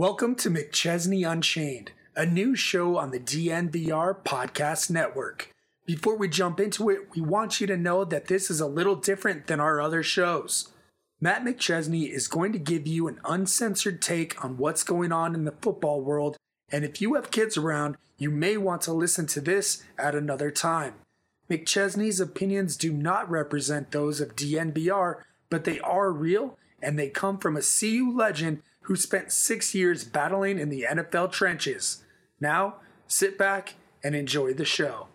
Welcome to McChesney Unchained, a new show on the DNVR Podcast Network. Before we jump into it, we want you to know that this is a little different than our other shows. Matt McChesney is going to give you an uncensored take on what's going on in the football world, and if you have kids around, you may want to listen to this at another time. McChesney's opinions do not represent those of DNVR, but they are real and they come from a CU legend who spent six years battling in the NFL trenches. Now, sit back and enjoy the show.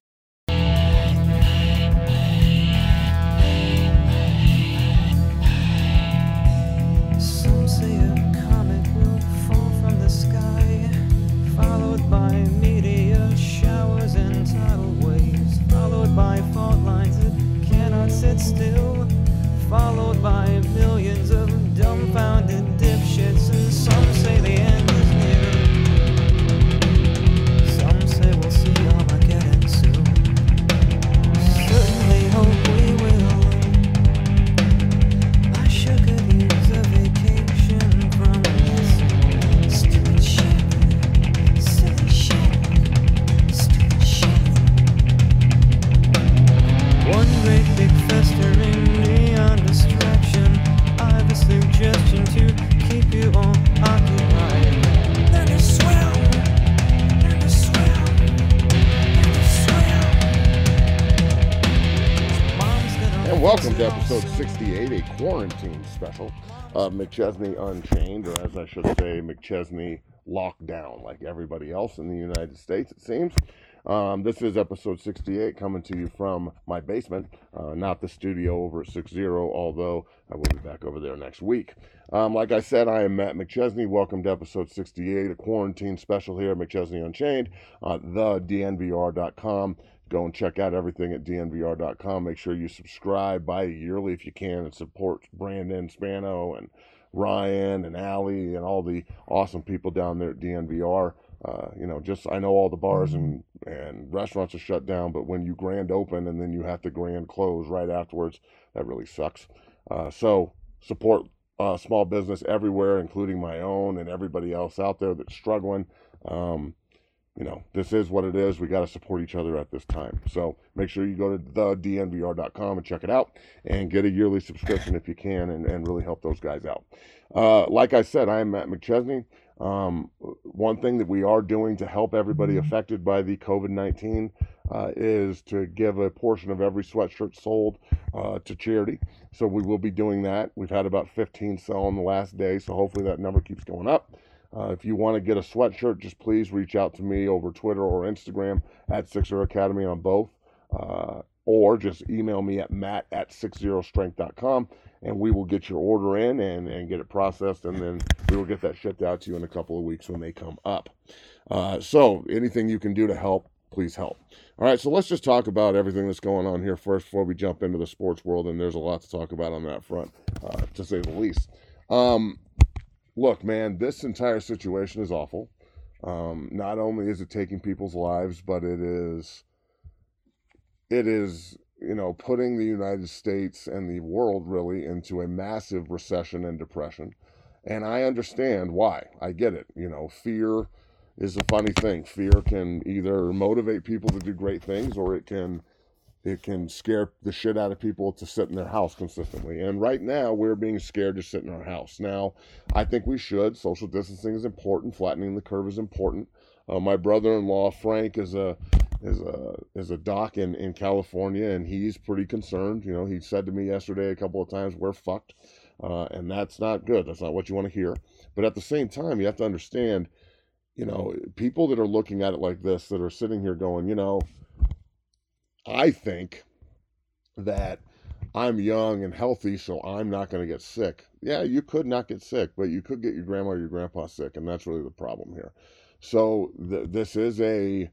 Quarantine special of McChesney Unchained, or as I should say, McChesney Lockdown, like everybody else in the United States, it seems. Um, this is episode 68 coming to you from my basement, uh, not the studio over at 60, although I will be back over there next week. Um, like I said, I am Matt McChesney. Welcome to episode 68, a quarantine special here at McChesney Unchained, uh, thednvr.com. Go and check out everything at dnvr.com. Make sure you subscribe, buy yearly if you can, and support Brandon Spano and Ryan and Allie and all the awesome people down there at DNVR. Uh, you know, just I know all the bars and, and restaurants are shut down, but when you grand open and then you have to grand close right afterwards, that really sucks. Uh, so support uh, small business everywhere, including my own and everybody else out there that's struggling. Um, you know, this is what it is. We got to support each other at this time. So make sure you go to thednvr.com and check it out and get a yearly subscription if you can and, and really help those guys out. Uh, like I said, I am Matt McChesney. Um, one thing that we are doing to help everybody affected by the COVID 19 uh, is to give a portion of every sweatshirt sold uh, to charity. So we will be doing that. We've had about 15 sell on the last day, so hopefully that number keeps going up. Uh, if you want to get a sweatshirt, just please reach out to me over Twitter or Instagram at Sixer Academy on both, uh, or just email me at matt at 60strength.com and we will get your order in and, and get it processed, and then we will get that shipped out to you in a couple of weeks when they come up. Uh, so, anything you can do to help, please help. All right, so let's just talk about everything that's going on here first before we jump into the sports world, and there's a lot to talk about on that front, uh, to say the least. Um, look, man, this entire situation is awful. Um, not only is it taking people's lives, but it is, it is, you know, putting the United States and the world really into a massive recession and depression. And I understand why. I get it. You know, fear is a funny thing. Fear can either motivate people to do great things or it can it can scare the shit out of people to sit in their house consistently. And right now, we're being scared to sit in our house. Now, I think we should. Social distancing is important. Flattening the curve is important. Uh, my brother-in-law Frank is a is a is a doc in in California, and he's pretty concerned. You know, he said to me yesterday a couple of times, "We're fucked," uh, and that's not good. That's not what you want to hear. But at the same time, you have to understand. You know, people that are looking at it like this, that are sitting here going, you know, I think that I'm young and healthy, so I'm not going to get sick. Yeah, you could not get sick, but you could get your grandma or your grandpa sick, and that's really the problem here. So th- this is a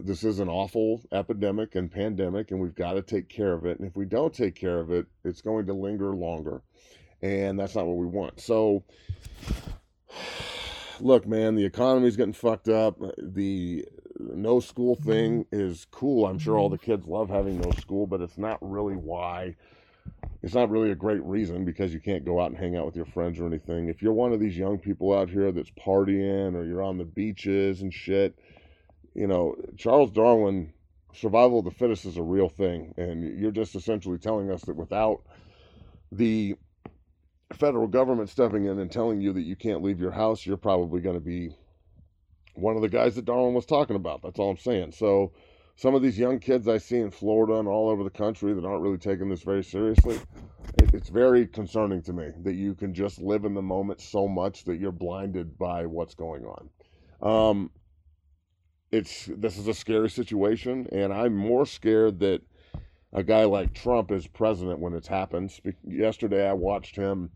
this is an awful epidemic and pandemic, and we've got to take care of it. And if we don't take care of it, it's going to linger longer, and that's not what we want. So, look, man, the economy's getting fucked up. The no school mm-hmm. thing is cool. I'm sure all mm-hmm. the kids love having no school, but it's not really why. It's not really a great reason because you can't go out and hang out with your friends or anything. If you're one of these young people out here that's partying or you're on the beaches and shit, you know, Charles Darwin, survival of the fittest is a real thing. And you're just essentially telling us that without the federal government stepping in and telling you that you can't leave your house, you're probably going to be one of the guys that Darwin was talking about. That's all I'm saying. So, some of these young kids I see in Florida and all over the country that aren't really taking this very seriously, it, it's very concerning to me that you can just live in the moment so much that you're blinded by what's going on. Um, it's this is a scary situation, and I'm more scared that a guy like Trump is president when it's happened. Yesterday, I watched him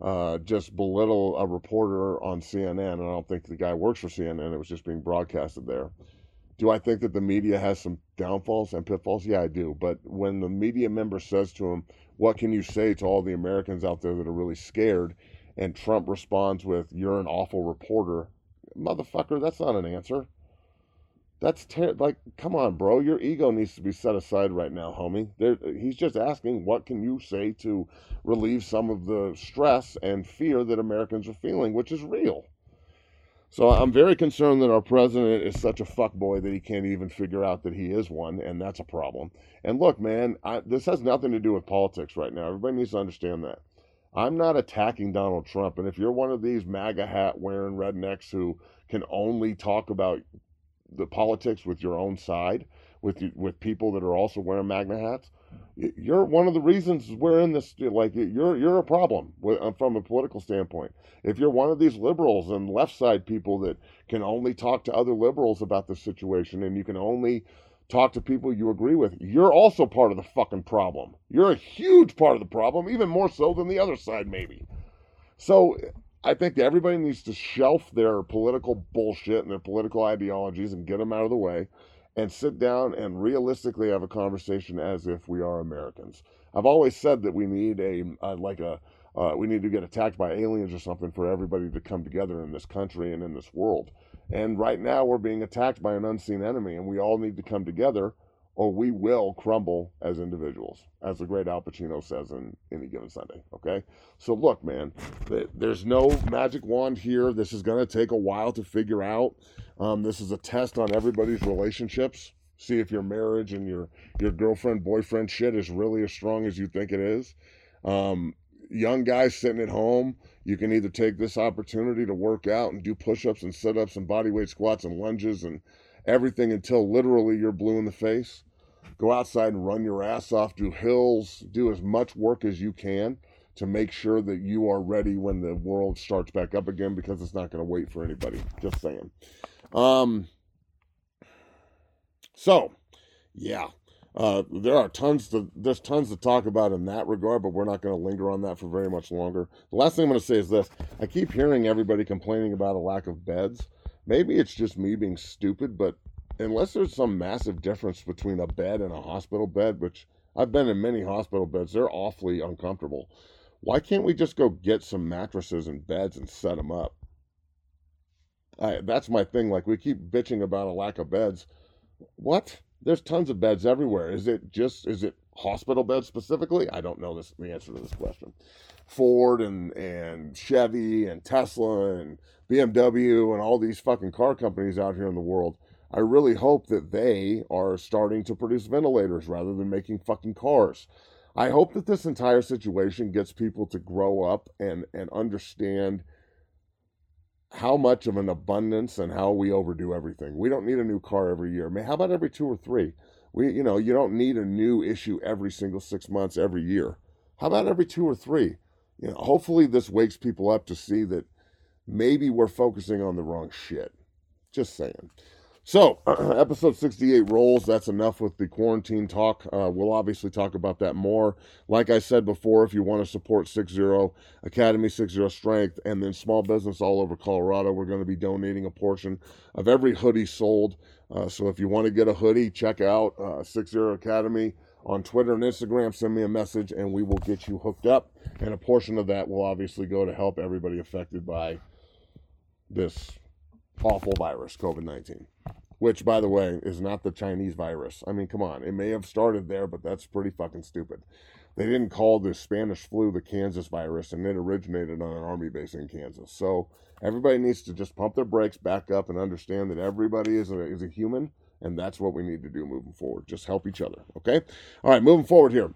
uh, just belittle a reporter on CNN, and I don't think the guy works for CNN. It was just being broadcasted there. Do I think that the media has some downfalls and pitfalls? Yeah, I do. But when the media member says to him, What can you say to all the Americans out there that are really scared? And Trump responds with, You're an awful reporter. Motherfucker, that's not an answer. That's ter- like, come on, bro. Your ego needs to be set aside right now, homie. There, he's just asking, what can you say to relieve some of the stress and fear that Americans are feeling, which is real. So I'm very concerned that our president is such a fuckboy that he can't even figure out that he is one, and that's a problem. And look, man, I, this has nothing to do with politics right now. Everybody needs to understand that. I'm not attacking Donald Trump, and if you're one of these MAGA hat wearing rednecks who can only talk about the politics with your own side, with with people that are also wearing MAGA hats, you're one of the reasons we're in this. Like you're you're a problem uh, from a political standpoint. If you're one of these liberals and left side people that can only talk to other liberals about the situation, and you can only talk to people you agree with, you're also part of the fucking problem. You're a huge part of the problem, even more so than the other side, maybe. So I think everybody needs to shelf their political bullshit and their political ideologies and get them out of the way and sit down and realistically have a conversation as if we are Americans. I've always said that we need a, like a uh, we need to get attacked by aliens or something for everybody to come together in this country and in this world. And right now we're being attacked by an unseen enemy, and we all need to come together, or we will crumble as individuals, as the great Al Pacino says in any given Sunday. Okay, so look, man, there's no magic wand here. This is going to take a while to figure out. Um, this is a test on everybody's relationships. See if your marriage and your your girlfriend boyfriend shit is really as strong as you think it is. Um, young guys sitting at home, you can either take this opportunity to work out and do push-ups and sit-ups and bodyweight squats and lunges and everything until literally you're blue in the face. Go outside and run your ass off, do hills, do as much work as you can to make sure that you are ready when the world starts back up again because it's not going to wait for anybody. Just saying. Um, so, yeah, uh, there are tons to there's tons to talk about in that regard, but we're not going to linger on that for very much longer. The last thing I'm going to say is this: I keep hearing everybody complaining about a lack of beds. Maybe it's just me being stupid, but unless there's some massive difference between a bed and a hospital bed, which I've been in many hospital beds, they're awfully uncomfortable. Why can't we just go get some mattresses and beds and set them up? I, that's my thing. Like we keep bitching about a lack of beds. What? There's tons of beds everywhere. Is it just is it hospital beds specifically? I don't know this the answer to this question. Ford and and Chevy and Tesla and BMW and all these fucking car companies out here in the world. I really hope that they are starting to produce ventilators rather than making fucking cars. I hope that this entire situation gets people to grow up and and understand how much of an abundance and how we overdo everything. We don't need a new car every year. How about every two or three? We, you know, you don't need a new issue every single six months, every year. How about every two or three? You know, hopefully this wakes people up to see that maybe we're focusing on the wrong shit. Just saying. So, episode 68 rolls. That's enough with the quarantine talk. Uh, we'll obviously talk about that more. Like I said before, if you want to support 60 Academy 60 Strength and then small business all over Colorado, we're going to be donating a portion of every hoodie sold. Uh, so, if you want to get a hoodie, check out uh, 60 Academy on Twitter and Instagram. Send me a message and we will get you hooked up. And a portion of that will obviously go to help everybody affected by this awful virus, COVID 19 which by the way is not the Chinese virus. I mean, come on, it may have started there, but that's pretty fucking stupid. They didn't call the Spanish flu the Kansas virus, and it originated on an army base in Kansas. So everybody needs to just pump their brakes, back up, and understand that everybody is a, is a human, and that's what we need to do moving forward. Just help each other, okay? All right, moving forward here.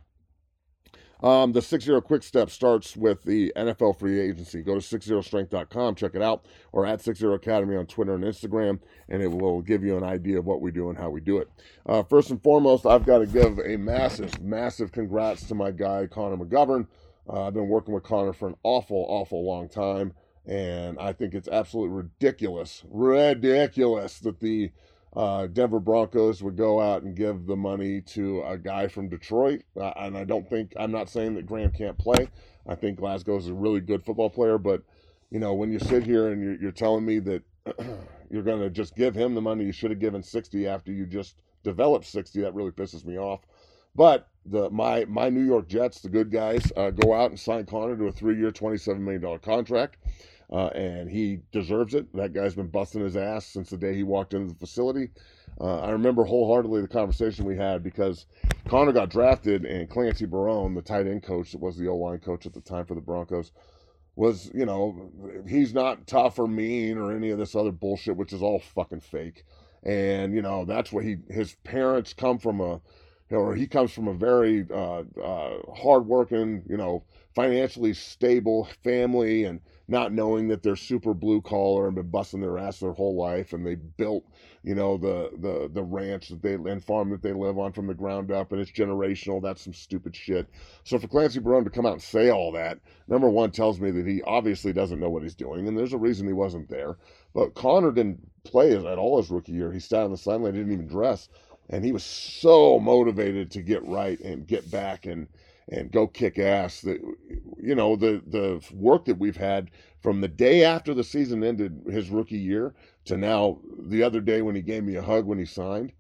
Um, the 60 Quick Step starts with the NFL free agency. Go to 60strength.com, check it out, or at 60 Academy on Twitter and Instagram, and it will give you an idea of what we do and how we do it. Uh, first and foremost, I've got to give a massive, massive congrats to my guy, Connor McGovern. Uh, I've been working with Connor for an awful, awful long time, and I think it's absolutely ridiculous, ridiculous that the uh, Denver Broncos would go out and give the money to a guy from Detroit. Uh, and I don't think, I'm not saying that Graham can't play. I think Glasgow is a really good football player. But, you know, when you sit here and you're, you're telling me that you're going to just give him the money you should have given 60 after you just developed 60, that really pisses me off. But the my my New York Jets, the good guys, uh, go out and sign Connor to a three-year, $27 million contract uh, and he deserves it. That guy's been busting his ass since the day he walked into the facility. Uh, I remember wholeheartedly the conversation we had because Connor got drafted, and Clancy Barone, the tight end coach that was the O line coach at the time for the Broncos, was you know he's not tough or mean or any of this other bullshit, which is all fucking fake. And you know that's what he his parents come from a or he comes from a very uh, uh, hardworking, you know, financially stable family, and not knowing that they're super blue collar and been busting their ass their whole life and they built you know the the the ranch that they and farm that they live on from the ground up and it's generational. That's some stupid shit. So for clancy barone to come out and say all that number one tells me that he obviously doesn't know what he's doing and there's a reason he wasn't there. But connor didn't play at all his rookie year. He sat on the sideline didn't even dress and he was so motivated to get right and get back and and go kick ass. You know the the work that we've had from the day after the season ended his rookie year to now the other day when he gave me a hug when he signed.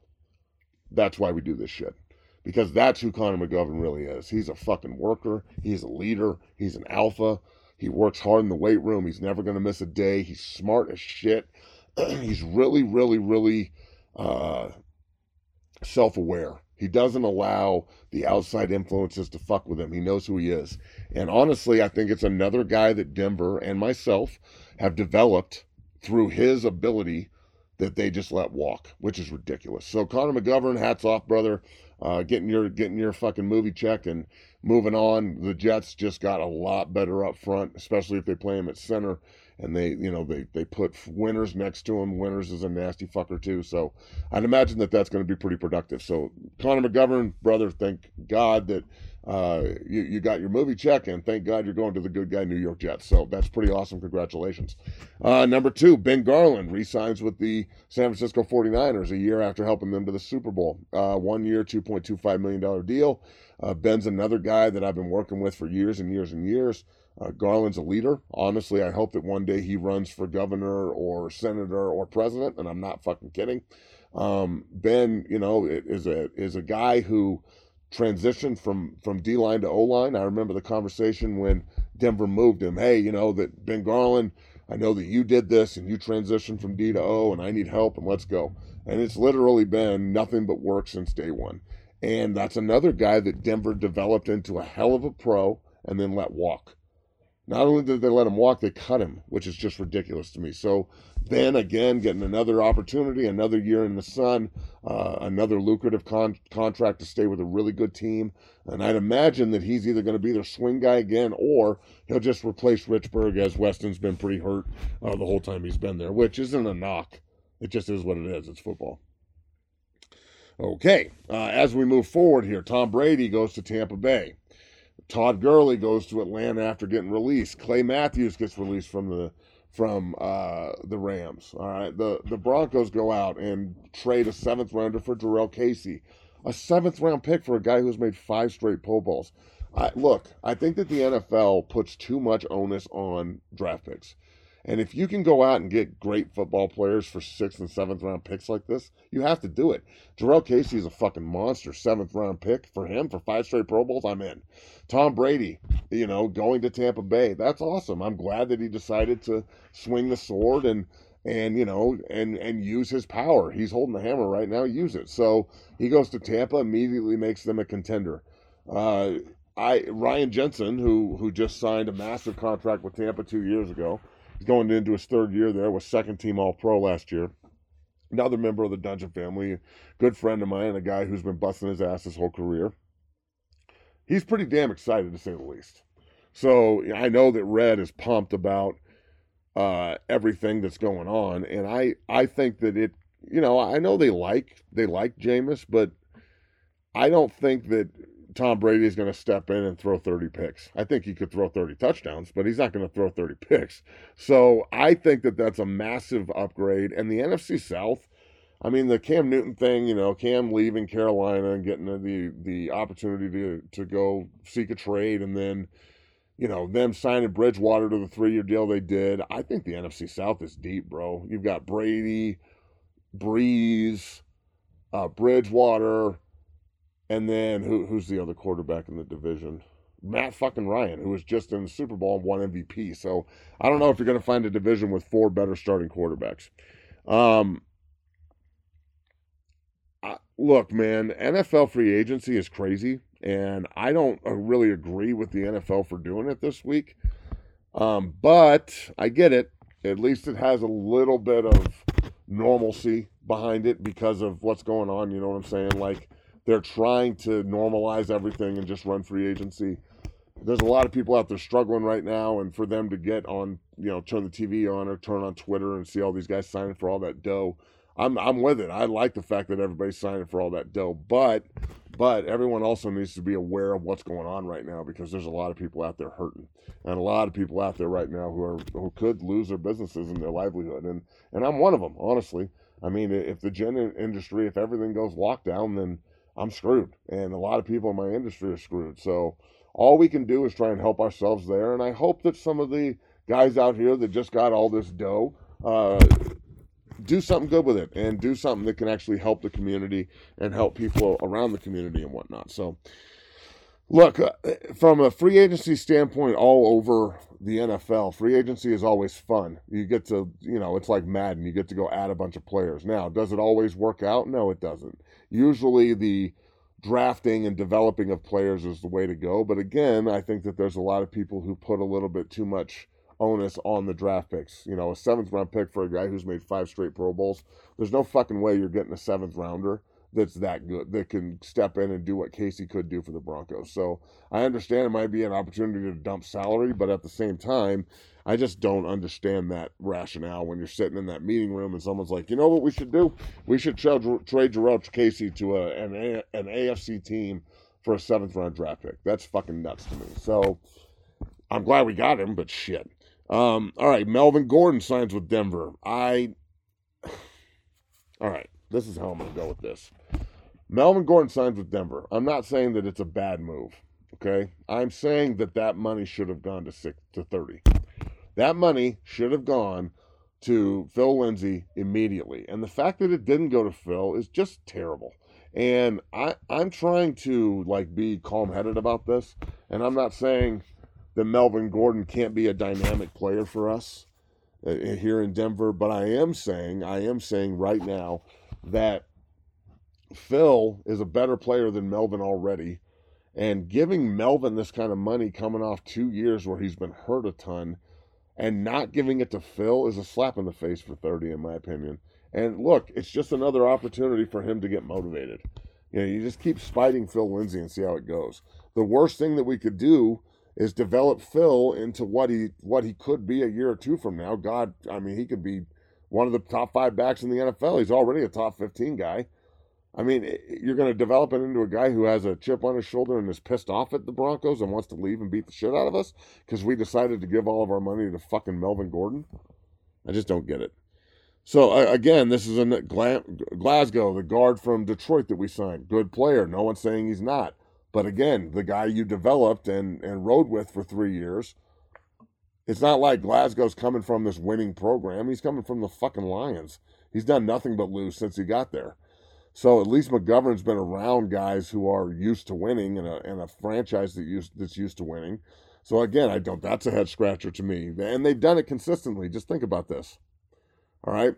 That's why we do this shit. Because that's who Connor McGovern really is. He's a fucking worker. He's a leader. He's an alpha. He works hard in the weight room. He's never going to miss a day. He's smart as shit. He's really, really, really uh, self aware. He doesn't allow the outside influences to fuck with him. He knows who he is. And honestly, I think it's another guy that Denver and myself have developed through his ability that they just let walk, which is ridiculous. So Connor McGovern, hats off, brother. Uh, getting your getting your fucking movie check and moving on. The Jets just got a lot better up front, especially if they play him at center and they you know they they put Winters next to him. Winters is a nasty fucker too, so I'd imagine that that's going to be pretty productive. So Connor McGovern, brother, thank God that uh, you you got your movie check, and thank God you're going to the good guy New York Jets. So that's pretty awesome. Congratulations. Uh, number two, Ben Garland resigns with the San Francisco 49ers a year after helping them to the Super Bowl. Uh, one year, $2.25 million deal. Uh, Ben's another guy that I've been working with for years and years and years. Uh, Garland's a leader. Honestly, I hope that one day he runs for governor or senator or president, and I'm not fucking kidding. Um, ben, you know, is a is a guy who transitioned from from D line to O line. I remember the conversation when Denver moved him. Hey, you know that Ben Garland. I know that you did this and you transitioned from D to O, and I need help, and let's go. And it's literally been nothing but work since day one. And that's another guy that Denver developed into a hell of a pro and then let walk. Not only did they let him walk, they cut him, which is just ridiculous to me. So then again, getting another opportunity, another year in the sun, uh, another lucrative con- contract to stay with a really good team. And I'd imagine that he's either going to be their swing guy again or he'll just replace Richburg as Weston's been pretty hurt uh, the whole time he's been there, which isn't a knock. It just is what it is. It's football. Okay, uh, as we move forward here, Tom Brady goes to Tampa Bay. Todd Gurley goes to Atlanta after getting released. Clay Matthews gets released from the from uh, the Rams. All right, the the Broncos go out and trade a seventh rounder for Jurrell Casey, a seventh round pick for a guy who's made five straight Pro Bowls. I, look, I think that the NFL puts too much onus on draft picks. And if you can go out and get great football players for sixth and seventh round picks like this, you have to do it. Jurrell Casey is a fucking monster. Seventh round pick for him for five straight Pro Bowls. I'm in. Tom Brady, you know, going to Tampa Bay. That's awesome. I'm glad that he decided to swing the sword and and you know and and use his power. He's holding the hammer right now. Use it. So he goes to Tampa, immediately makes them a contender. Uh, I Ryan Jensen, who who just signed a massive contract with Tampa two years ago He's going into his third year there, was second team All Pro last year. Another member of the Dungeon family, good friend of mine, a guy who's been busting his ass his whole career. He's pretty damn excited to say the least. So I know that Red is pumped about uh, everything that's going on, and I I think that it you know I know they like they like Jameis, but I don't think that Tom Brady is going to step in and throw 30 picks. I think he could throw 30 touchdowns, but he's not going to throw 30 picks. So I think that that's a massive upgrade. And the NFC South, I mean, the Cam Newton thing, you know, Cam leaving Carolina and getting the the opportunity to to go seek a trade, and then, you know, them signing Bridgewater to the three year deal they did. I think the NFC South is deep, bro. You've got Brady, Brees, uh, Bridgewater. And then who who's the other quarterback in the division? Matt fucking Ryan, who was just in the Super Bowl and won MVP. So I don't know if you're going to find a division with four better starting quarterbacks. Um, look, man, NFL free agency is crazy, and I don't uh, really agree with the NFL for doing it this week. Um, but I get it. At least it has a little bit of normalcy behind it because of what's going on. You know what I'm saying? Like they're trying to normalize everything and just run free agency. There's a lot of people out there struggling right now, and for them to get on, you know, turn the TV on or turn on Twitter and see all these guys signing for all that dough, I'm I'm with it. I like the fact that everybody's signing for all that dough, but but everyone also needs to be aware of what's going on right now because there's a lot of people out there hurting, and a lot of people out there right now who are who could lose their businesses and their livelihood, and and I'm one of them, honestly. I mean, if the gin industry, if everything goes lockdown, then I'm screwed. And a lot of people in my industry are screwed. So all we can do is try and help ourselves there. And I hope that some of the guys out here that just got all this dough uh, do something good with it and do something that can actually help the community and help people around the community and whatnot. So, look, uh, from a free agency standpoint, all over the NFL, free agency is always fun. You get to, you know, it's like Madden. You get to go add a bunch of players. Now, does it always work out? No, it doesn't usually the drafting and developing of players is the way to go. But again, I think that there's a lot of people who put a little bit too much onus on the draft picks. You know, a seventh round pick for a guy who's made five straight Pro Bowls. There's no fucking way you're getting a seventh rounder that's that good that can step in and do what Casey could do for the Broncos. So I understand it might be an opportunity to dump salary, but at the same time, I just don't understand that rationale when you're sitting in that meeting room and someone's like, you know what we should do? We should trade, trade Jurrell Casey to a, an, a, an AFC team for a seventh round draft pick. That's fucking nuts to me. So I'm glad we got him, but shit. Um, all right, Melvin Gordon signs with Denver. I. All right, this is how I'm going to go with this. Melvin Gordon signs with Denver. I'm not saying that it's a bad move. Okay, I'm saying that that money should have gone to six to thirty. That money should have gone to Phil Lindsay immediately. And the fact that it didn't go to Phil is just terrible. And I, I'm trying to like be calm headed about this. And I'm not saying that Melvin Gordon can't be a dynamic player for us uh, here in Denver, but I am saying, I am saying right now that Phil is a better player than Melvin already. And giving Melvin this kind of money coming off two years where he's been hurt a ton and not giving it to Phil is a slap in the face for 30, in my opinion. And look, it's just another opportunity for him to get motivated. You know, you just keep spiting Phil Lindsay and see how it goes. The worst thing that we could do is develop Phil into what he what he could be a year or two from now. God, I mean, he could be one of the top five backs in the NFL. He's already a top 15 guy. I mean, you're going to develop it into a guy who has a chip on his shoulder and is pissed off at the Broncos and wants to leave and beat the shit out of us because we decided to give all of our money to fucking Melvin Gordon. I just don't get it. So again, this is a Glasgow, the guard from Detroit that we signed. Good player. No one's saying he's not. But again, the guy you developed and, and rode with for three years, it's not like Glasgow's coming from this winning program. He's coming from the fucking Lions. He's done nothing but lose since he got there. So at least McGovern's been around guys who are used to winning and a, and a franchise that used, that's used to winning. So again, I don't. That's a head scratcher to me, and they've done it consistently. Just think about this. All right,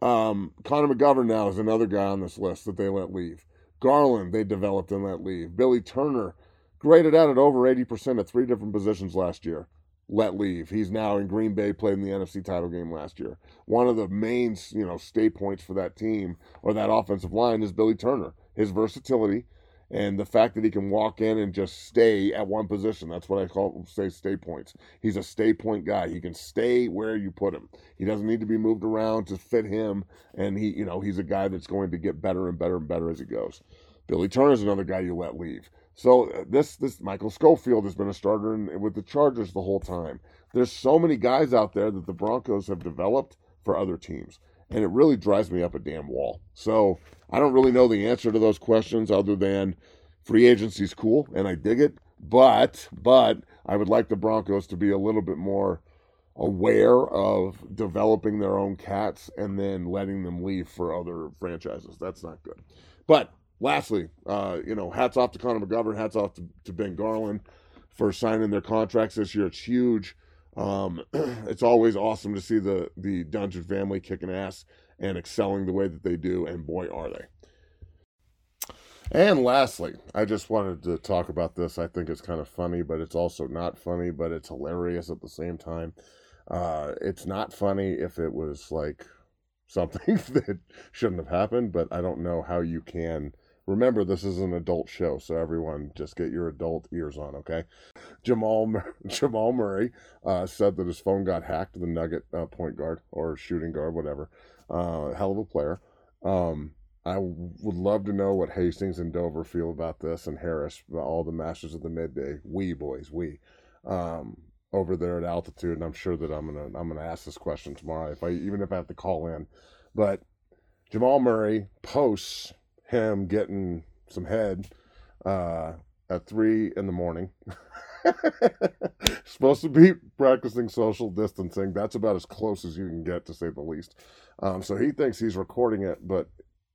um, Connor McGovern now is another guy on this list that they let leave. Garland they developed and let leave. Billy Turner graded out at over eighty percent at three different positions last year. Let leave. He's now in Green Bay, played in the NFC title game last year. One of the main, you know, stay points for that team or that offensive line is Billy Turner. His versatility, and the fact that he can walk in and just stay at one position that's what i call say stay points he's a stay point guy he can stay where you put him he doesn't need to be moved around to fit him and he you know he's a guy that's going to get better and better and better as he goes billy turner's another guy you let leave so uh, this this michael schofield has been a starter in, with the chargers the whole time there's so many guys out there that the broncos have developed for other teams and it really drives me up a damn wall. So I don't really know the answer to those questions other than free agency is cool and I dig it, but but I would like the Broncos to be a little bit more aware of developing their own cats and then letting them leave for other franchises. That's not good. But lastly, uh, you know, hats off to Connor McGovern, hats off to, to Ben Garland for signing their contracts this year. It's huge. Um, it's always awesome to see the the Dungeon family kicking ass and excelling the way that they do, and boy, are they. And lastly, I just wanted to talk about this. I think it's kind of funny, but it's also not funny, but it's hilarious at the same time. Uh, it's not funny if it was like something that shouldn't have happened, but I don't know how you can Remember, this is an adult show, so everyone just get your adult ears on, okay? Jamal Jamal Murray uh, said that his phone got hacked. The Nugget uh, point guard or shooting guard, whatever, uh, hell of a player. Um, I would love to know what Hastings and Dover feel about this, and Harris, all the masters of the midday. We boys, we. Um, over there at altitude, and I'm sure that I'm gonna I'm gonna ask this question tomorrow if I even if I have to call in. But Jamal Murray posts him getting some head uh, at three in the morning. Supposed to be practicing social distancing. That's about as close as you can get, to say the least. Um, so he thinks he's recording it, but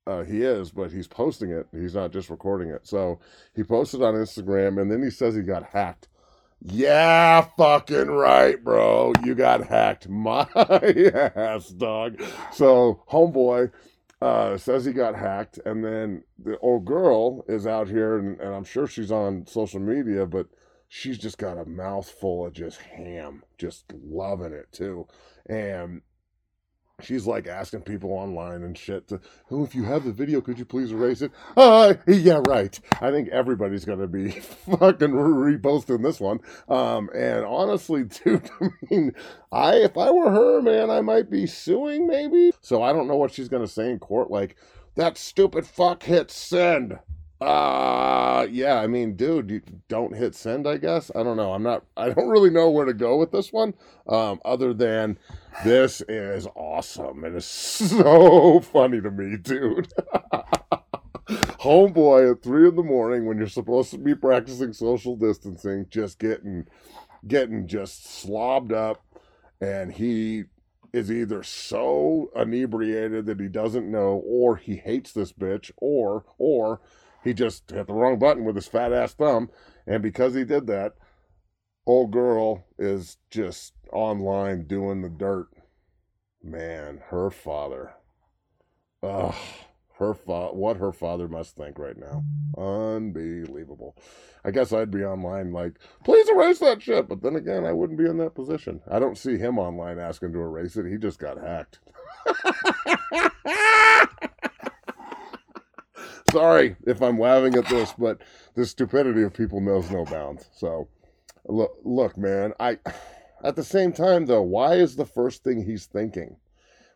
uh, he is, but he's posting it. He's not just recording it. So he posted on Instagram, and then he says he got hacked. Yeah, fucking right, bro. You got hacked. My ass, dog. So, homeboy uh, says he got hacked, and then the old girl is out here, and, and I'm sure she's on social media, but she's just got a mouthful of just ham, just loving it too. And she's like asking people online and shit to, oh, if you have the video, could you please erase it? Uh, yeah, right. I think everybody's going to be fucking reposting this one. Um, and honestly, dude, I mean, I, if I were her, man, I might be suing maybe. So I don't know what she's going to say in court. Like, that stupid fuck hit send. Uh yeah, I mean, dude, you don't hit send, I guess. I don't know. I'm not I don't really know where to go with this one. Um, other than this is awesome. and It is so funny to me, dude. Homeboy at three in the morning when you're supposed to be practicing social distancing, just getting getting just slobbed up, and he is either so inebriated that he doesn't know, or he hates this bitch, or or he just hit the wrong button with his fat ass thumb. And because he did that, old girl is just online doing the dirt. Man, her father. Ugh. Her fa- what her father must think right now. Unbelievable. I guess I'd be online like, please erase that shit. But then again, I wouldn't be in that position. I don't see him online asking to erase it. He just got hacked. Sorry if I'm laughing at this, but the stupidity of people knows no bounds. So, look, look, man. I, at the same time, though, why is the first thing he's thinking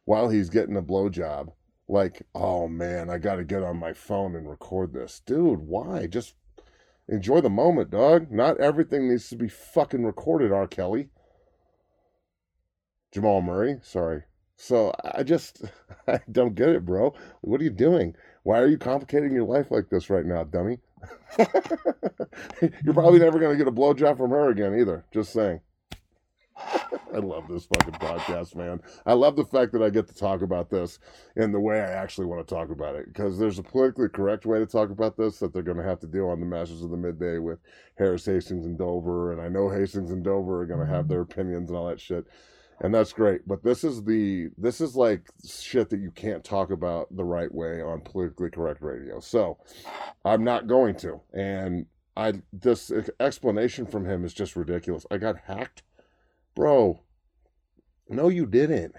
while he's getting a blowjob? Like, oh man, I got to get on my phone and record this, dude. Why? Just enjoy the moment, dog. Not everything needs to be fucking recorded. R. Kelly, Jamal Murray. Sorry, So I just I don't get it, bro. What are you doing? Why are you complicating your life like this right now, dummy? You're probably never gonna get a blowjob from her again either. Just saying. I love this fucking podcast, man. I love the fact that I get to talk about this in the way I actually want to talk about it. Because there's a politically correct way to talk about this that they're going to have to do on the Masters of the Midday with Harris, Hastings, and Dover. And I know Hastings and Dover are going to have mm-hmm. their opinions and all that shit. And that's great. But this is the, this is like shit that you can't talk about the right way on politically correct radio. So I'm not going to. And I, this explanation from him is just ridiculous. I got hacked Bro, no, you didn't.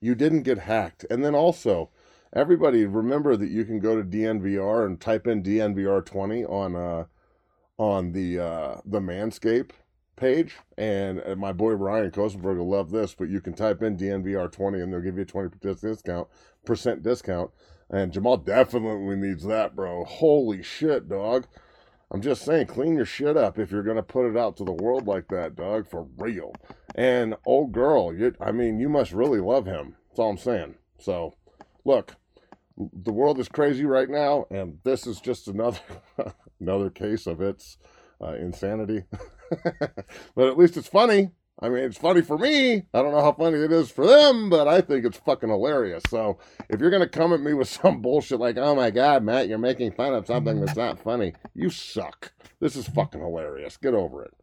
You didn't get hacked. And then also, everybody remember that you can go to DNVR and type in DNVR20 on uh on the uh the Manscape page and, my boy Ryan Koenigsberg will love this, but you can type in DNVR20 and they'll give you a 20% discount percent discount. And Jamal definitely needs that, bro. Holy shit, dog. I'm just saying, clean your shit up if you're gonna put it out to the world like that, dog, for real. And old girl, you, I mean, you must really love him. That's all I'm saying. So, look, the world is crazy right now, and this is just another another case of its uh, insanity. but at least it's funny. I mean, it's funny for me. I don't know how funny it is for them, but I think it's fucking hilarious. So if you're gonna come at me with some bullshit like, "Oh my god, Matt, you're making fun of something that's not funny," you suck. This is fucking hilarious. Get over it.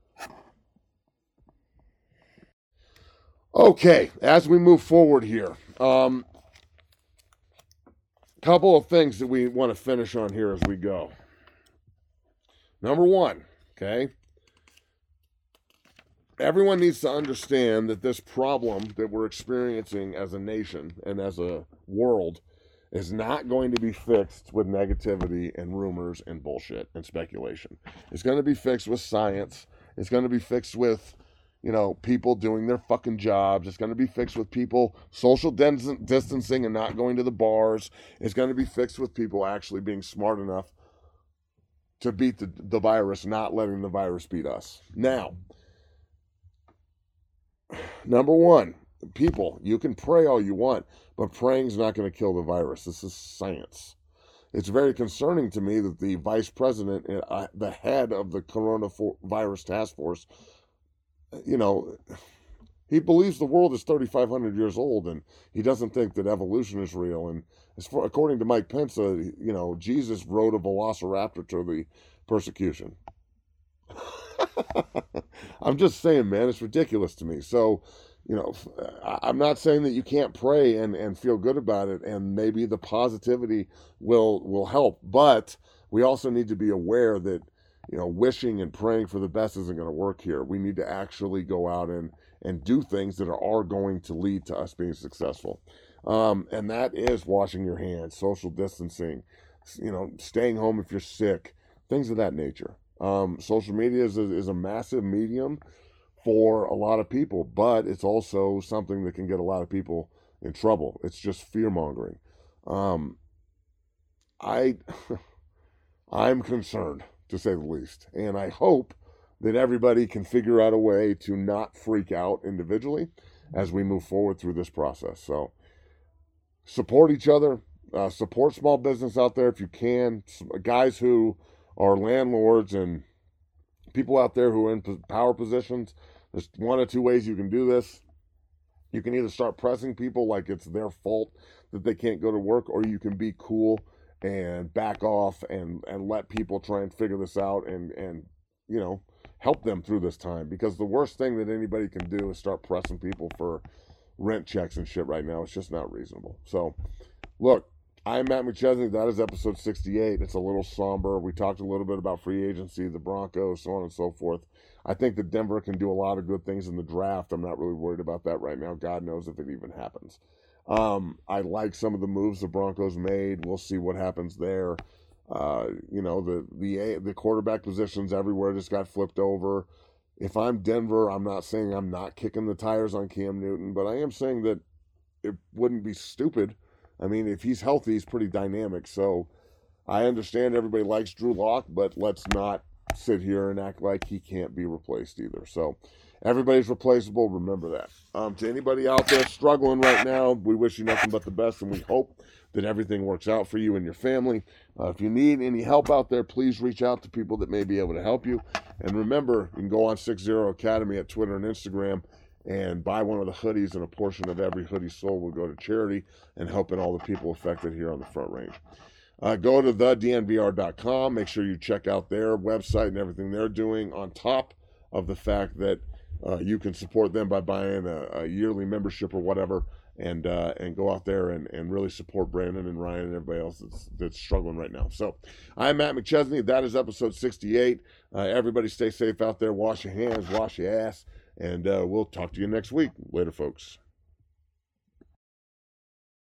Okay, as we move forward here, um, couple of things that we want to finish on here as we go. Number one, okay everyone needs to understand that this problem that we're experiencing as a nation and as a world is not going to be fixed with negativity and rumors and bullshit and speculation. It's going to be fixed with science. It's going to be fixed with, you know, people doing their fucking jobs. It's going to be fixed with people social distancing and not going to the bars. It's going to be fixed with people actually being smart enough to beat the, the virus, not letting the virus beat us. Now, number one, people, you can pray all you want, but praying's not going to kill the virus. This is science. It's very concerning to me that the vice president, uh, the head of the coronavirus task force, you know, he believes the world is 3,500 years old, and he doesn't think that evolution is real. And as far, according to Mike Pence, uh, you know, Jesus rode a velociraptor to the persecution. I'm just saying, man, it's ridiculous to me. So, you know, I'm not saying that you can't pray and, and feel good about it, and maybe the positivity will will help. But we also need to be aware that you know, wishing and praying for the best isn't going to work here. We need to actually go out and and do things that are, are going to lead to us being successful. Um, and that is washing your hands, social distancing, you know, staying home if you're sick, things of that nature. Um, social media is a, is a massive medium for a lot of people, but it's also something that can get a lot of people in trouble. It's just fear mongering. Um, I, I'm concerned to say the least, and I hope that everybody can figure out a way to not freak out individually as we move forward through this process. So, support each other, uh, support small business out there if you can. Guys who are landlords and people out there who are in power positions. There's one or two ways you can do this. You can either start pressing people like it's their fault that they can't go to work, or you can be cool and back off and and let people try and figure this out and and you know help them through this time because the worst thing that anybody can do is start pressing people for rent checks and shit right now. It's just not reasonable. So, look, I'm Matt McChesney. That is episode 68. It's a little somber. We talked a little bit about free agency, the Broncos, so on and so forth. I think that Denver can do a lot of good things in the draft. I'm not really worried about that right now. God knows if it even happens. Um, I like some of the moves the Broncos made. We'll see what happens there. Uh, you know, the the the quarterback positions everywhere just got flipped over. If I'm Denver, I'm not saying I'm not kicking the tires on Cam Newton, but I am saying that it wouldn't be stupid – I mean, if he's healthy, he's pretty dynamic. So I understand everybody likes Drew Lock, but let's not sit here and act like he can't be replaced either. So Everybody's replaceable. Remember that. Um, to anybody out there struggling right now, we wish you nothing but the best, and we hope that everything works out for you and your family. Uh, if you need any help out there, please reach out to people that may be able to help you. And remember, you can go on Six Zero Academy at Twitter and Instagram and buy one of the hoodies, and a portion of every hoodie sold will go to charity and helping all the people affected here on the Front Range. Uh, go to thednvr.com. Make sure you check out their website and everything they're doing, on top of the fact that uh, you can support them by buying a, a yearly membership or whatever, and uh, and go out there and, and really support Brandon and Ryan and everybody else that's, that's struggling right now. So I'm Matt McChesney. That is episode 68. Uh, everybody stay safe out there. Wash your hands, wash your ass, and uh, we'll talk to you next week. Later, folks.